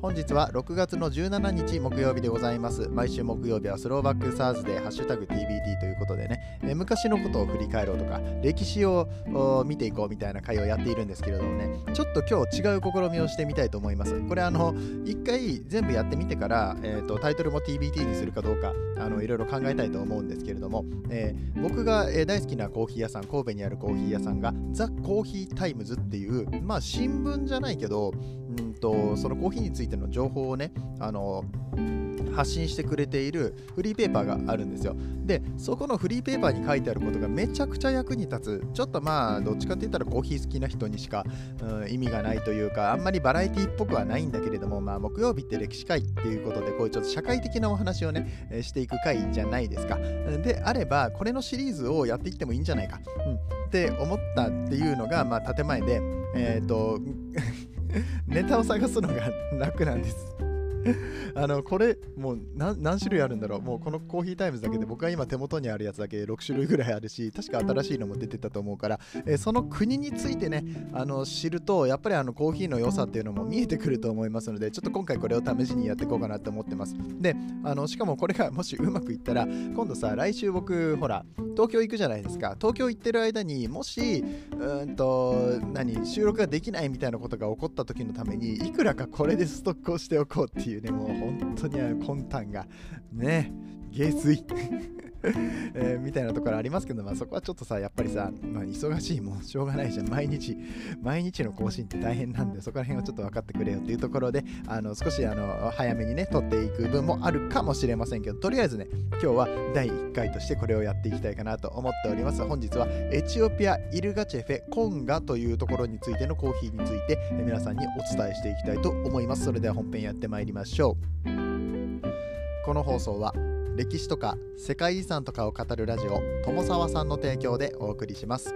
本日は6月の17日木曜日でございます。毎週木曜日はスローバックサーズでハッシュタグ TBT ということでね、え昔のことを振り返ろうとか、歴史を見ていこうみたいな会をやっているんですけれどもね、ちょっと今日違う試みをしてみたいと思います。これあの、一回全部やってみてから、えーと、タイトルも TBT にするかどうか、あのいろいろ考えたいと思うんですけれども、えー、僕が、え大好きなコーヒー屋さん、神戸にあるコーヒー屋さんが、ザ・コーヒータイムズっていう、まあ新聞じゃないけど、うんとそのコーヒーについての情報をねあの発信してくれているフリーペーパーがあるんですよ。で、そこのフリーペーパーに書いてあることがめちゃくちゃ役に立つ。ちょっとまあ、どっちかって言ったらコーヒー好きな人にしか、うん、意味がないというか、あんまりバラエティっぽくはないんだけれども、まあ、木曜日って歴史会っていうことで、こういうちょっと社会的なお話をね、えしていく回じゃないですか。であれば、これのシリーズをやっていってもいいんじゃないか。うん、って思ったっていうのが、まあ、建前で、えっ、ー、と、ネタを探すのが楽なんです。あのこれもう何種類あるんだろう。もうこのコーヒータイムズだけで僕は今手元にあるやつだけ6種類ぐらいあるし確か新しいのも出てたと思うから、えー、その国についてねあの知るとやっぱりあのコーヒーの良さっていうのも見えてくると思いますのでちょっと今回これを試しにやっていこうかなと思ってます。であのしかもこれが もしうまくいったら今度さ来週僕ほら東京行くじゃないですか。東京行ってる間にもしうんと何収録ができないみたいなことが起こった時のためにいくらかこれでストックをしておこうっていういうねもう本当に魂胆がね下水。えー、みたいなところありますけど、まあ、そこはちょっとさ、やっぱりさ、まあ、忙しいもんしょうがないじゃん。毎日、毎日の更新って大変なんで、そこら辺はちょっと分かってくれよっていうところで、あの少しあの早めにね、撮っていく分もあるかもしれませんけど、とりあえずね、今日は第1回としてこれをやっていきたいかなと思っております。本日はエチオピア・イルガチェフェ・コンガというところについてのコーヒーについて、皆さんにお伝えしていきたいと思います。それでは本編やってまいりましょう。この放送は歴史とか世界遺産とかを語るラジオ友沢さんの提供でお送りします。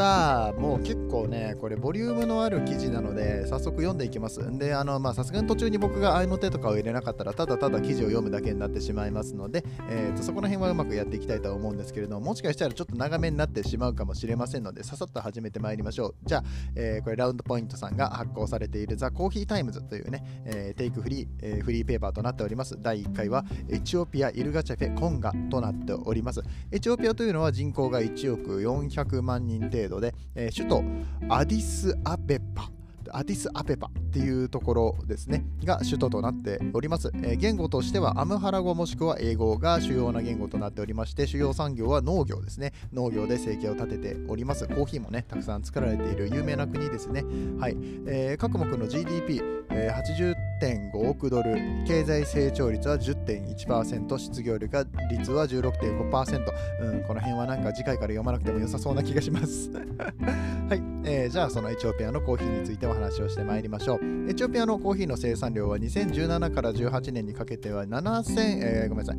さもう結構ねこれボリュームのある記事なので早速読んでいきます。んであのまあさすがに途中に僕が合いの手とかを入れなかったらただただ記事を読むだけになってしまいますので、えーと、そこら辺はうまくやっていきたいと思うんですけれどももしかしたらちょっと長めになってしまうかもしれませんのでささっと始めてまいりましょう。じゃあ、えー、これラウンドポイントさんが発行されているザ・コーヒータイムズというね、えー、テイクフリー、えー、フリーペーパーとなっております。第1回はエチオピア・イルガチェフェ・コンガとなっております。エチオピアというのは人口が1億400万人程度で、えー首都アディスアベパアディスアペパっていうところですね。が首都となっております、えー、言語としてはアムハラ語もしくは英語が主要な言語となっておりまして主要産業は農業ですね。農業で生計を立てております。コーヒーもねたくさん作られている有名な国ですね。はい、えー、各国の GDP、えー、80.5億ドル。経済成長率は10.1%失業率率は16.5%、うん、この辺はなんか次回から読まなくても良さそうな気がします。はい、えー、じゃあそのエチオピアのコーヒーについてお話をしてまいりましょう。エチオピアのコーヒーの生産量は2017から18年にかけては7000、えー、ごめんなさい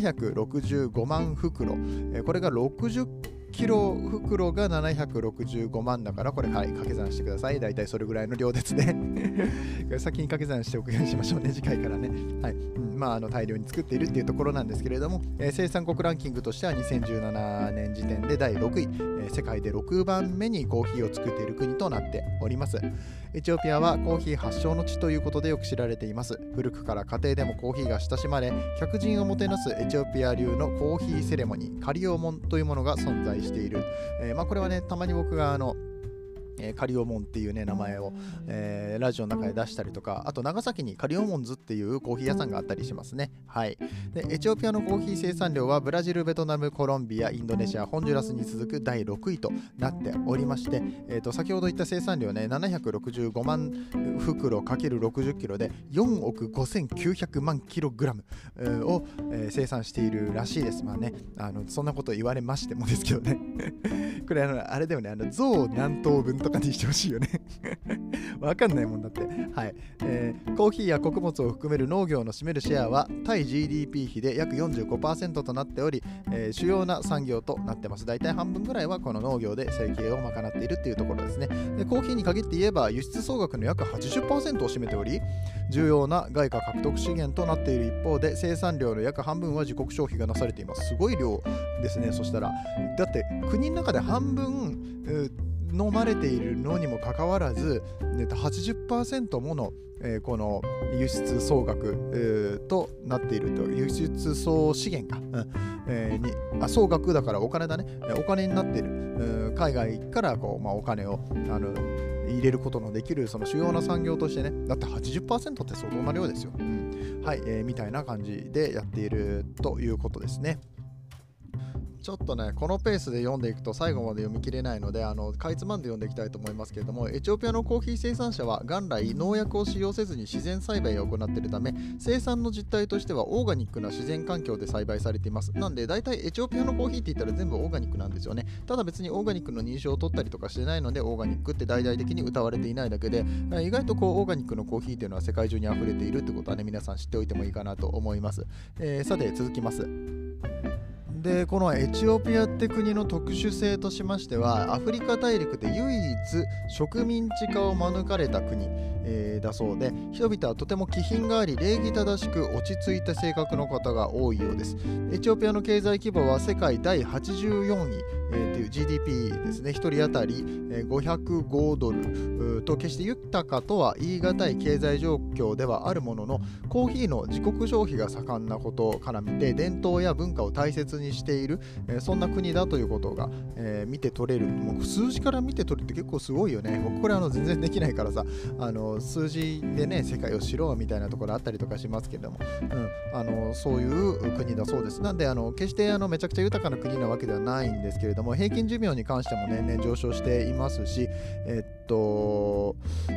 765万袋、えー、これが60キロ袋が765万だから、これ、はい、掛け算してください。だいたいそれぐらいの量ですね。先に掛け算しておくようにしましょうね、次回からね。はい。うん、まあ、あの大量に作っているっていうところなんですけれども、えー、生産国ランキングとしては2017年時点で第6位、えー、世界で6番目にコーヒーを作っている国となっております。エチオピアはコーヒー発祥の地ということでよく知られています。古くから家庭でもコーヒーが親しまれ、客人をもてなすエチオピア流のコーヒーセレモニー、カリオモンというものが存在している。えー、まあ、これはね、たまに僕があの、えー、カリオモンっていうね名前を、えー、ラジオの中で出したりとかあと長崎にカリオモンズっていうコーヒー屋さんがあったりしますね。はい。でエチオピアのコーヒー生産量はブラジルベトナムコロンビアインドネシアホンジュラスに続く第6位となっておりまして、えー、と先ほど言った生産量ね765万袋 ×60 キロで4億5900万キログラムを、えー、生産しているらしいです。まあねあのそんなこと言われましてもですけどねこれあの、あれだよね、あの、象何頭分とかにしてほしいよね わかんないもんだって。はい、えー、コーヒーや穀物を含める農業の占めるシェアは、対 GDP 比で約45%となっており、えー、主要な産業となってます。大体半分ぐらいはこの農業で生計を賄っているっていうところですね。でコーヒーに限って言えば、輸出総額の約80%を占めており、重要な外貨獲得資源となっている一方で、生産量の約半分は自国消費がなされています。すごい量ですね、そしたら。だって、国の中で半半分、飲まれているのにもかかわらず、80%もの、えー、この輸出総額、えー、となっていると輸出総資源か、うん。えー、にあ総額だからお金だね。お金になっている。海外からこう、まあ、お金をあの入れることのできるその主要な産業としてね。だって80%って相当な量ですよ、うん、はい、えー、みたいな感じでやっているということですね。ちょっとね、このペースで読んでいくと最後まで読み切れないので、あのかいつまんで読んでいきたいと思いますけれども、エチオピアのコーヒー生産者は元来農薬を使用せずに自然栽培を行っているため、生産の実態としてはオーガニックな自然環境で栽培されています。なんで、大体エチオピアのコーヒーって言ったら全部オーガニックなんですよね。ただ別にオーガニックの認証を取ったりとかしてないので、オーガニックって大々的に歌われていないだけで、意外とこうオーガニックのコーヒーっていうのは世界中に溢れているってことはね、皆さん知っておいてもいいかなと思います。えー、さて、続きます。でこのエチオピアって国の特殊性としましてはアフリカ大陸で唯一植民地化を免れた国、えー、だそうで人々はとても気品があり礼儀正しく落ち着いた性格の方が多いようです。エチオピアの経済規模は世界第84位、えー、という GDP ですね。1人当たり、えー、505ドル。と決して豊かとは言い難い経済状況ではあるもののコーヒーの自国消費が盛んなことから見て伝統や文化を大切にしている、えー、そんな国だということが、えー、見て取れる。もう数字から見て取るって結構すごいよね。僕これあの全然できないからさ。あの数字でね世界を知ろうみたいなところあったりとかしますけれども、うん、あのそういう国だそうです。なんであの決してあのめちゃくちゃ豊かな国なわけではないんですけれどども平均寿命に関しても年々上昇していますしえっと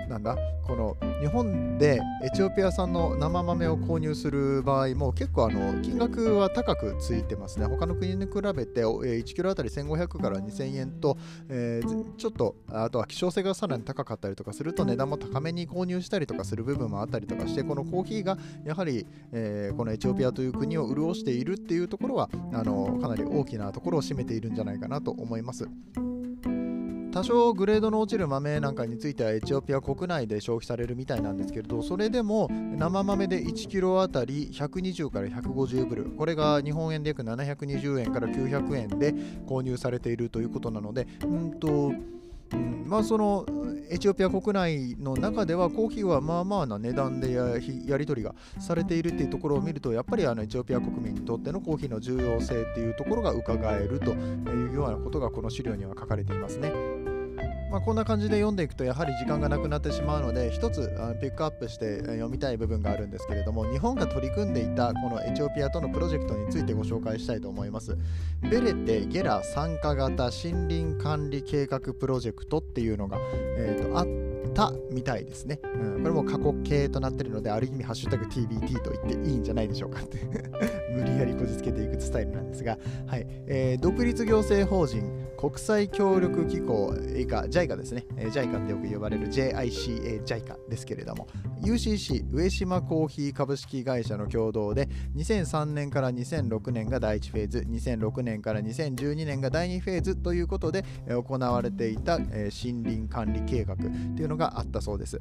なんだこの日本でエチオピア産の生豆を購入する場合も結構あの金額は高くついてますね。他の国に比べて1キロあたり1500から2000円と、えー、ちょっとあとは希少性がさらに高かったりとかすると値段も高めに購入したりとかする部分もあったりとかしてこのコーヒーがやはり、えー、このエチオピアという国を潤しているっていうところはあのかなり大きなところを占めているんじゃないかななと思います。多少グレードの落ちる豆なんかについてはエチオピア国内で消費されるみたいなんですけれどそれでも生豆で 1kg あたり120から150ブルこれが日本円で約720円から900円で購入されているということなのでうんと、まあそのエチオピア国内の中ではコーヒーはまあまあな値段でやり取りがされているっていうところを見るとやっぱりあのエチオピア国民にとってのコーヒーの重要性っていうところが伺えるというようなことがこの資料には書かれていますね。まあ、こんな感じで読んでいくとやはり時間がなくなってしまうので一つピックアップして読みたい部分があるんですけれども日本が取り組んでいたこのエチオピアとのプロジェクトについてご紹介したいと思います。ベレテ・ゲラ参加型森林管理計画プロジェクトっていうのが、えーと、あったみたいですね、うん、これも過去形となっているのである意味ハッシュタグ TBT と言っていいんじゃないでしょうかって。無理やりこじつけていくスタイルなんですが、はい。えー、独立行政法人国際協力機構以下 JICA ですね、えー、JICA ってよく呼ばれる JICA JICA ですけれども UCC 上島コーヒー株式会社の共同で2003年から2006年が第1フェーズ2006年から2012年が第2フェーズということで行われていた、えー、森林管理計画というのがあったそうです。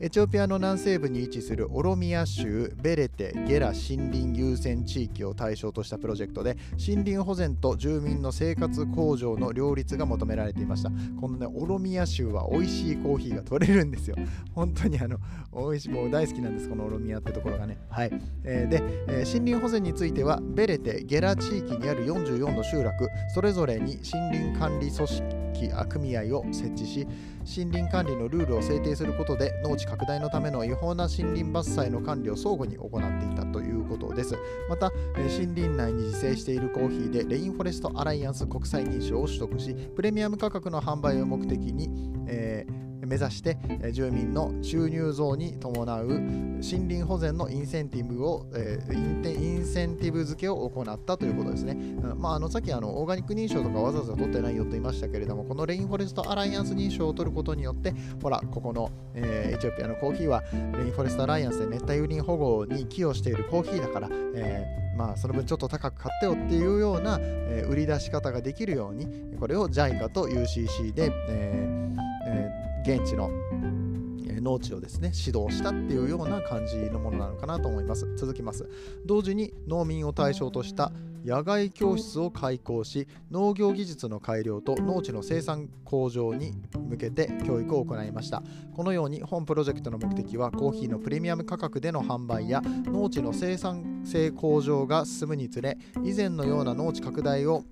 エチオピアの南西部に位置するオロミア州ベレテ・ゲラ森林優先地域を対象としたプロジェクトで森林保全と住民の生活向上の両立が求められていました。このねオロミア州は美味しいコーヒーが取れるんですよ。本当にあの美味しいもう大好きなんですこのオロミアってところがね。はい、えー、で、えー、森林保全についてはベレテゲラ地域にある44の集落それぞれに森林管理組織組合を設置し森林管理のルールを制定することで農地拡大のための違法な森林伐採の管理を相互に行っていたということです。また森林内に自生しているコーヒーでレインフォレストアライアンス国際認証を取得しプレミアム価格の販売を目的に、えー目指して住民の収入増に伴う森林保全のインセンティブを、えー、インセンティブ付けを行ったということですね。まあ、あのさっきあのオーガニック認証とかわざわざ取ってないよと言いましたけれども、このレインフォレストアライアンス認証を取ることによって、ほら、ここの、えー、エチオピアのコーヒーはレインフォレストアライアンスで熱帯雨林保護に寄与しているコーヒーだから、えー、まあ、その分ちょっと高く買ってよっていうような、え、売り出し方ができるように、これを JICA と UCC で、えーえー、現地の農地をですね指導したっていうような感じのものなのかなと思います。続きます。同時に農民を対象とした野外教室を開講し農業技術の改良と農地の生産向上に向けて教育を行いました。このように本プロジェクトの目的はコーヒーのプレミアム価格での販売や農地の生産性向上が進むにつれ以前のような農地拡大を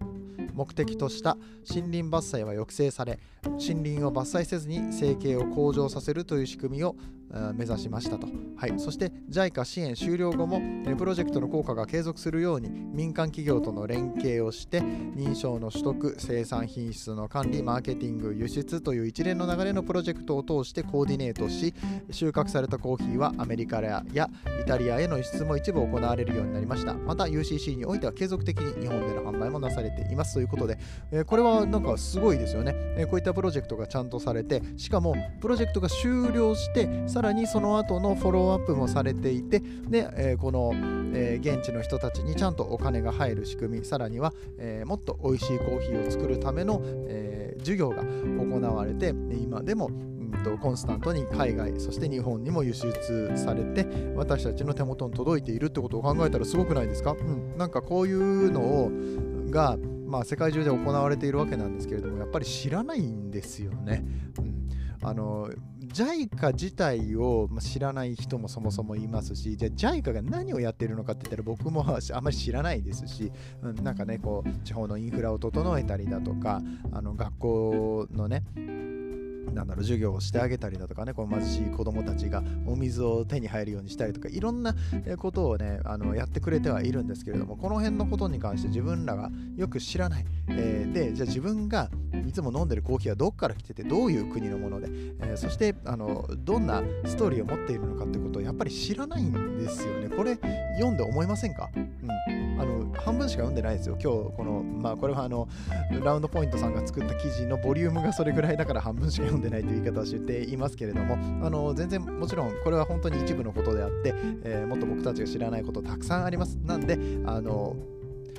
目的とした森林伐採は抑制され森林を伐採せずに生計を向上させるという仕組みを目指しましたと、はい、そして JICA 支援終了後もプロジェクトの効果が継続するように民間企業との連携をして認証の取得生産品質の管理マーケティング輸出という一連の流れのプロジェクトを通してコーディネートし収穫されたコーヒーはアメリカやイタリアへの輸出も一部行われるようになりました。また UCC においては継続的に日本での販売もなされています。ということで、えこれはなんかすごいですよね、えこういったプロジェクトがちゃんとされてしかもプロジェクトが終了してささらにその後のフォローアップもされていてで、えー、この、えー、現地の人たちにちゃんとお金が入る仕組みさらには、えー、もっと美味しいコーヒーを作るための、え授業が行われて今でもとコンスタントに海外そして日本にも輸出されて私たちの手元に届いているってことを考えたらすごくないですか、うん、なんかこういうのをが、まあ、世界中で行われているわけなんですけれどもやっぱり知らないんですよね。うん、あの JICA 自体を知らない人もそもそもいますし、じゃあ JICA が何をやってるのかって言ったら僕も あんまり知らないですし、うん、なんかね、こう、地方のインフラを整えたりだとか、あの学校のね、なんだろう授業をしてあげたりだとかねこの貧しい子どもたちがお水を手に入るようにしたりとかいろんなことをねあのやってくれてはいるんですけれどもこの辺のことに関して自分らがよく知らない、えー、でじゃあ自分がいつも飲んでるコーヒーはどっから来ててどういう国のもので、えー、そしてあのどんなストーリーを持っているのかってことをやっぱり知らないんですよね。これ読んで思いませんか、うん、半分しか読んでないですよ。今日このまあこれはあのラウンドポイントさんが作った記事のボリュームがそれぐらいだから半分しか読んでないという言い方をしていますけれどもあの全然もちろんこれは本当に一部のことであって、えー、もっと僕たちが知らないことたくさんあります。なんであの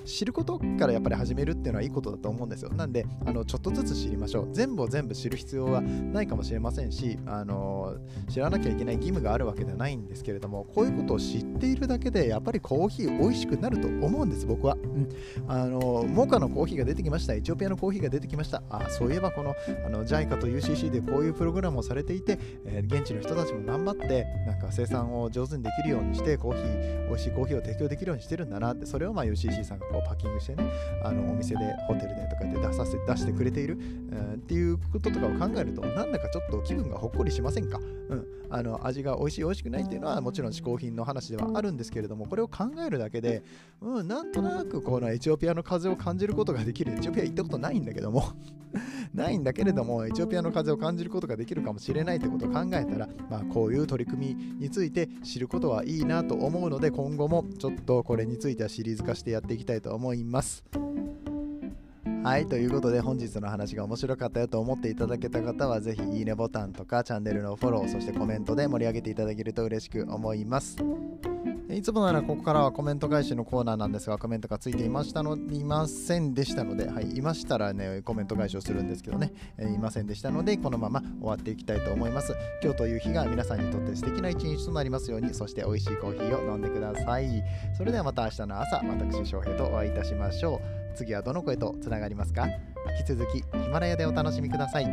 知ることからやっぱり始めるっていうのはいいことだと思うんですよ。なんで、あのちょっとずつ知りましょう。全部を全部知る必要はないかもしれませんし、あの知らなきゃいけない義務があるわけではないんですけれども、こういうことを知っているだけで、やっぱりコーヒー美味しくなると思うんです、僕は。うん、あのモカのコーヒーが出てきました。エチオピアのコーヒーが出てきました。あそういえば、このあの JICA と UCC でこういうプログラムをされていて、えー、現地の人たちも頑張って、なんか生産を上手にできるようにして、コーヒー、美味しいコーヒーを提供できるようにしてるんだなって、それをまあ UCC さんがこうパッキングしてね、あのお店でホテルでとかで出させ出してくれている、うん、っていうこととかを考えるとなんだかちょっと気分がほっこりしませんか、うん、あの味が美味しい美味しくないっていうのはもちろん嗜好品の話ではあるんですけれどもこれを考えるだけで、うん、なんとなくこのエチオピアの風を感じることができる。エチオピア行ったことないんだけども。ないんだけれどもエチオピアの風を感じることができるかもしれないってことを考えたら、まあ、こういう取り組みについて知ることはいいなと思うので今後もちょっとこれについてはシリーズ化してやっていきたいと思います。はい、ということで本日の話が面白かったよと思っていただけた方はぜひいいねボタンとかチャンネルのフォロー、そしてコメントで盛り上げていただけると嬉しく思います。いつもならここからはコメント返しのコーナーなんですが、コメントがついていましたの、いませんでしたので、はい、いましたらね、コメント返しをするんですけどね、え、いませんでしたので、このまま終わっていきたいと思います。今日という日が皆さんにとって素敵な一日となりますように、そして美味しいコーヒーを飲んでください。それではまた明日の朝、私、翔平とお会いいたしましょう。次はどの声とつながりますか？引き続きヒマラヤでお楽しみください。